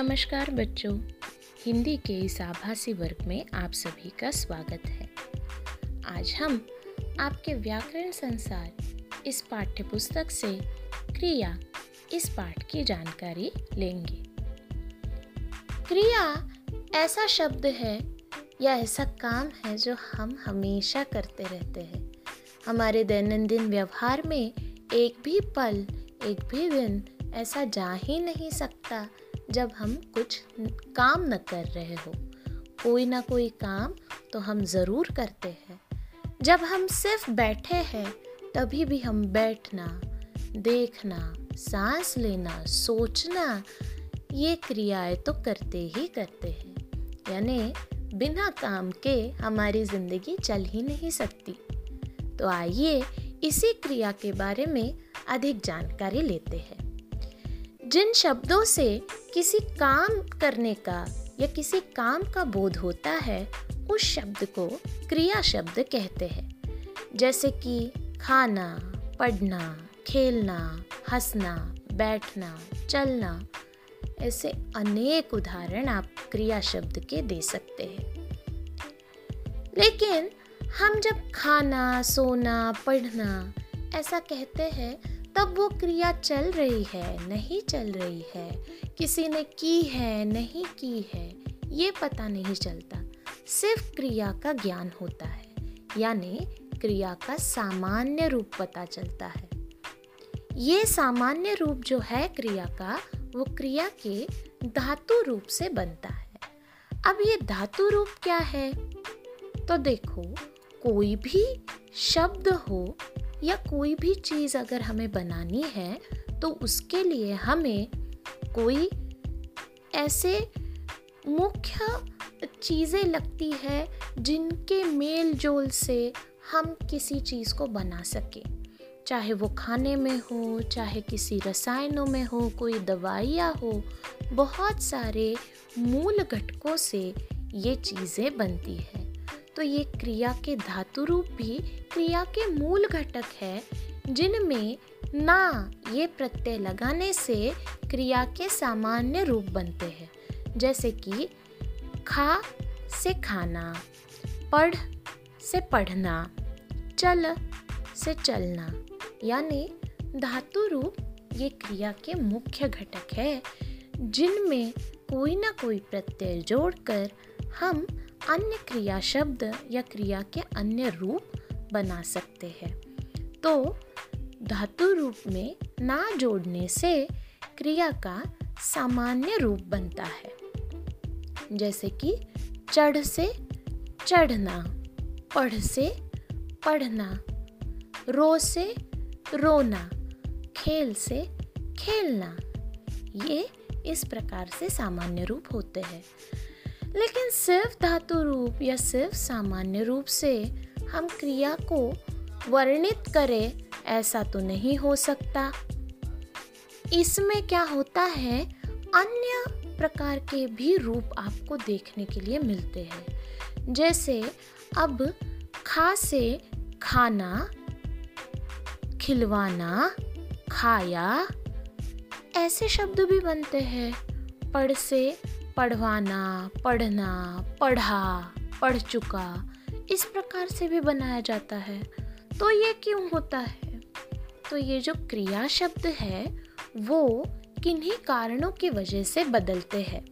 नमस्कार बच्चों। हिंदी के इस आभासी वर्ग में आप सभी का स्वागत है। आज हम आपके व्याकरण संसार इस पाठ्य पुस्तक से क्रिया इस पाठ की जानकारी लेंगे। क्रिया ऐसा शब्द है या ऐसा काम है जो हम हमेशा करते रहते हैं। हमारे दैनंदिन व्यवहार में एक भी पल, एक भी दिन ऐसा जा ही नहीं सकता जब हम कुछ काम न कर रहे हो, कोई ना कोई काम तो हम ज़रूर करते हैं। जब हम सिर्फ़ बैठे हैं, तभी भी हम बैठना, देखना, सांस लेना, सोचना, ये क्रियाएँ तो करते ही करते हैं। यानी बिना काम के हमारी ज़िंदगी चल ही नहीं सकती। तो आइए इसी क्रिया के बारे में अधिक जानकारी लेते हैं। जिन शब्दों से किसी काम करने का या किसी काम का बोध होता है, उस शब्द को क्रिया शब्द कहते हैं। जैसे कि खाना, पढ़ना, खेलना, हंसना, बैठना, चलना, ऐसे अनेक उदाहरण आप क्रिया शब्द के दे सकते हैं। लेकिन हम जब खाना, सोना, पढ़ना ऐसा कहते हैं तब वो क्रिया चल रही है, नहीं चल रही है। किसी ने की है, नहीं की है, ये पता नहीं चलता। सिर्फ़ क्रिया का ज्ञान होता है, यानी क्रिया का सामान्य रूप पता चलता है। ये सामान्य रूप जो है क्रिया का, वो क्रिया के धातु रूप से बनता है। अब ये धातु रूप क्या है? तो देखो, कोई भी शब्द हो या कोई भी चीज़ अगर हमें बनानी है तो उसके लिए हमें कोई ऐसे मुख्य चीज़ें लगती है जिनके मेल जोल से हम किसी चीज़ को बना सकें। चाहे वो खाने में हो, चाहे किसी रसायनों में हो, कोई दवाइयाँ हो, बहुत सारे मूल घटकों से ये चीज़ें बनती हैं। तो ये क्रिया के धातु रूप भी क्रिया के मूल घटक है, जिनमें ना ये प्रत्यय लगाने से क्रिया के सामान्य रूप बनते हैं। जैसे कि खा से खाना, पढ़ से पढ़ना, चल से चलना, यानी धातु रूप ये क्रिया के मुख्य घटक है, जिनमें कोई ना कोई प्रत्यय जोड़कर हम अन्य क्रिया शब्द या क्रिया के अन्य रूप बना सकते हैं। तो धातु रूप में ना जोड़ने से क्रिया का सामान्य रूप बनता है। जैसे कि चढ़ से चढ़ना, पढ़ से पढ़ना, रो से रोना, खेल से खेलना, ये इस प्रकार से सामान्य रूप होते हैं। लेकिन सिर्फ़ धातु रूप या सिर्फ़ सामान्य रूप से हम क्रिया को वर्णित करें, ऐसा तो नहीं हो सकता। इसमें क्या होता है, अन्य प्रकार के भी रूप आपको देखने के लिए मिलते हैं। जैसे अब खा से खाना, खिलवाना, खाया, ऐसे शब्द भी बनते हैं। पढ़ से पढ़वाना, पढ़ना, पढ़ा, पढ़ चुका, इस प्रकार से भी बनाया जाता है। तो ये क्यों होता है? तो ये जो क्रिया शब्द है, वो किन्हीं कारणों की वजह से बदलते हैं।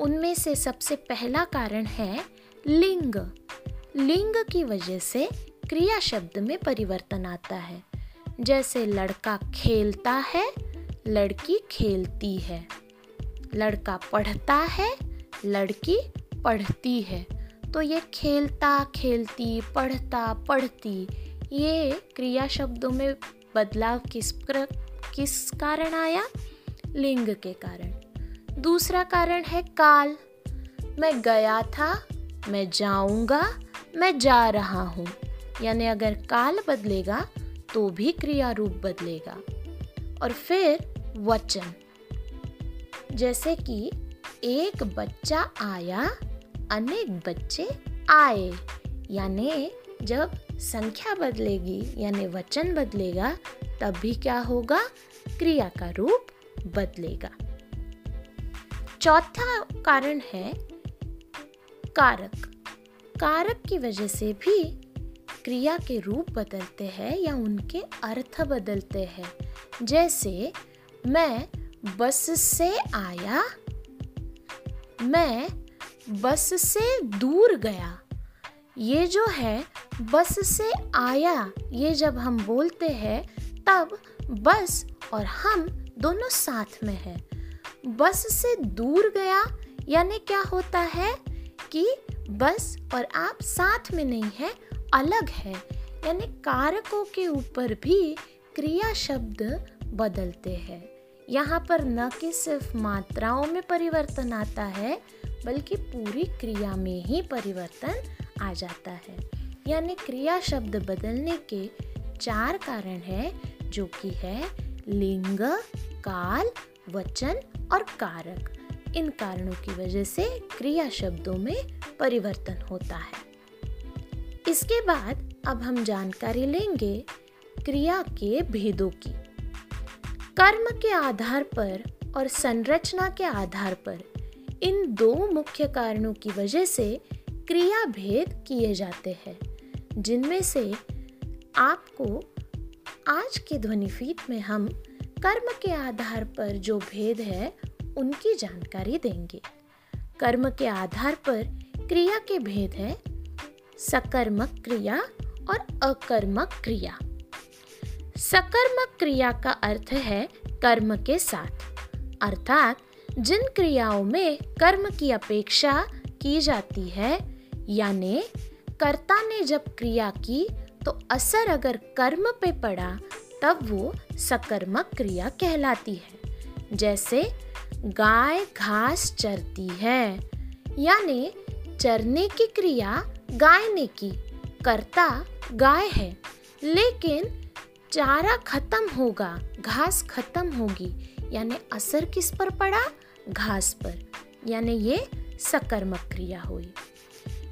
उनमें से सबसे पहला कारण है लिंग। लिंग की वजह से क्रिया शब्द में परिवर्तन आता है। जैसे लड़का खेलता है, लड़की खेलती है। लड़का पढ़ता है लड़की पढ़ती है। तो ये खेलता खेलती पढ़ता पढ़ती ये क्रिया शब्दों में बदलाव किस प्र, किस कारण आया? लिंग के कारण। दूसरा कारण है काल। मैं गया था मैं जाऊँगा मैं जा रहा हूँ। यानी अगर काल बदलेगा तो भी क्रिया रूप बदलेगा। और फिर वचन। जैसे कि एक बच्चा आया, अनेक बच्चे आए। यानी जब संख्या बदलेगी, यानी वचन बदलेगा तब भी क्या होगा? क्रिया का रूप बदलेगा। चौथा कारण है कारक। कारक की वजह से भी क्रिया के रूप बदलते हैं या उनके अर्थ बदलते हैं। जैसे मैं बस से आया, मैं बस से दूर गया। ये जो है, बस से आया, ये जब हम बोलते हैं, तब बस और हम दोनों साथ में है। बस से दूर गया, यानी क्या होता है कि बस और आप साथ में नहीं है, अलग है। यानी कारकों के ऊपर भी क्रिया शब्द बदलते हैं। यहाँ पर न कि सिर्फ़ मात्राओं में परिवर्तन आता है, बल्कि पूरी क्रिया में ही परिवर्तन आ जाता है। यानी क्रिया शब्द बदलने के चार कारण हैं, जो कि है लिंग, काल, वचन और कारक। इन कारणों की वजह से क्रिया शब्दों में परिवर्तन होता है। इसके बाद अब हम जानकारी लेंगे क्रिया के भेदों की। कर्म के आधार पर और संरचना के आधार पर इन दो मुख्य कारणों की वजह से क्रिया भेद किए जाते हैं, जिनमें से आपको आज के ध्वनि फीत में हम कर्म के आधार पर जो भेद है उनकी जानकारी देंगे। कर्म के आधार पर क्रिया के भेद है, सकर्मक क्रिया और अकर्मक क्रिया। सकर्मक क्रिया का अर्थ है कर्म के साथ। अर्थात, जिन क्रियाओं में कर्म की अपेक्षा की जाती है, यानी कर्ता ने जब क्रिया की तो असर अगर कर्म पे पड़ा, तब वो सकर्मक क्रिया कहलाती है। जैसे, गाय घास चरती है, यानी चरने की क्रिया गाय ने की, कर्ता गाय है। लेकिन चारा खत्म होगा, घास खत्म होगी। यानी असर किस पर पड़ा? घास पर। यानी ये सकर्मक क्रिया हुई।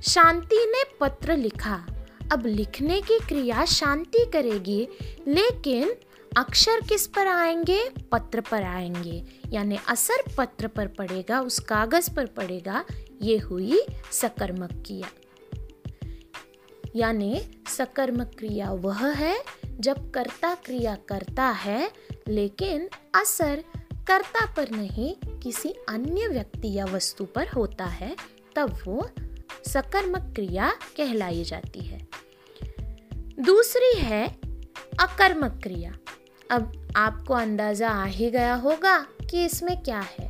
शांति ने पत्र लिखा। अब लिखने की क्रिया शांति करेगी, लेकिन अक्षर किस पर आएँगे? पत्र पर आएँगे। यानी असर पत्र पर पड़ेगा, उस कागज़ पर पड़ेगा। ये हुई सकर्मक क्रिया। यानी सकर्मक क्रिया वह है जब कर्ता क्रिया करता है, लेकिन असर कर्ता पर नहीं, किसी अन्य व्यक्ति या वस्तु पर होता है, तब वो सकर्मक क्रिया कहलाई जाती है। दूसरी है अकर्मक क्रिया। अब आपको अंदाज़ा आ ही गया होगा कि इसमें क्या है।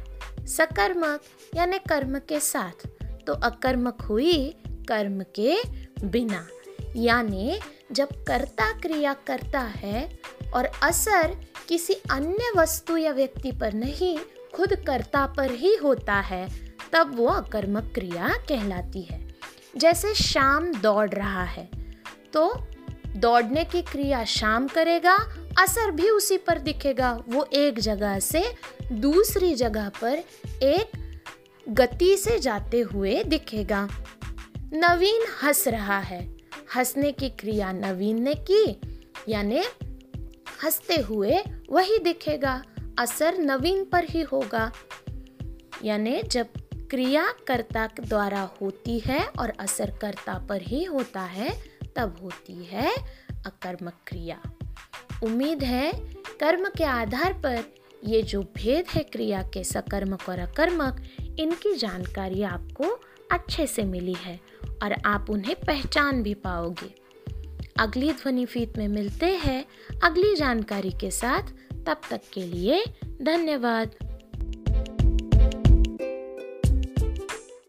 सकर्मक यानी कर्म के साथ तो अकर्मक हुई कर्म के बिना, यानी जब कर्ता क्रिया करता है और असर किसी अन्य वस्तु या व्यक्ति पर नहीं, खुद कर्ता पर ही होता है, तब वो अकर्मक क्रिया कहलाती है। जैसे शाम दौड़ रहा है तो दौड़ने की क्रिया शाम करेगा, असर भी उसी पर दिखेगा। वो एक जगह से दूसरी जगह पर एक गति से जाते हुए दिखेगा। नवीन हंस रहा है हंसने की क्रिया नवीन ने की, यानी हँसते हुए वही दिखेगा, असर नवीन पर ही होगा। यानी जब क्रिया कर्ता द्वारा होती है और असर कर्ता पर ही होता है, तब होती है अकर्मक क्रिया। उम्मीद है कर्म के आधार पर ये जो भेद है क्रिया के सकर्मक और अकर्मक, इनकी जानकारी आपको अच्छे से मिली है। और आप उन्हें पहचान भी पाओगे। अगली ध्वनि फीत में मिलते हैं अगली जानकारी के साथ। तब तक के लिए धन्यवाद।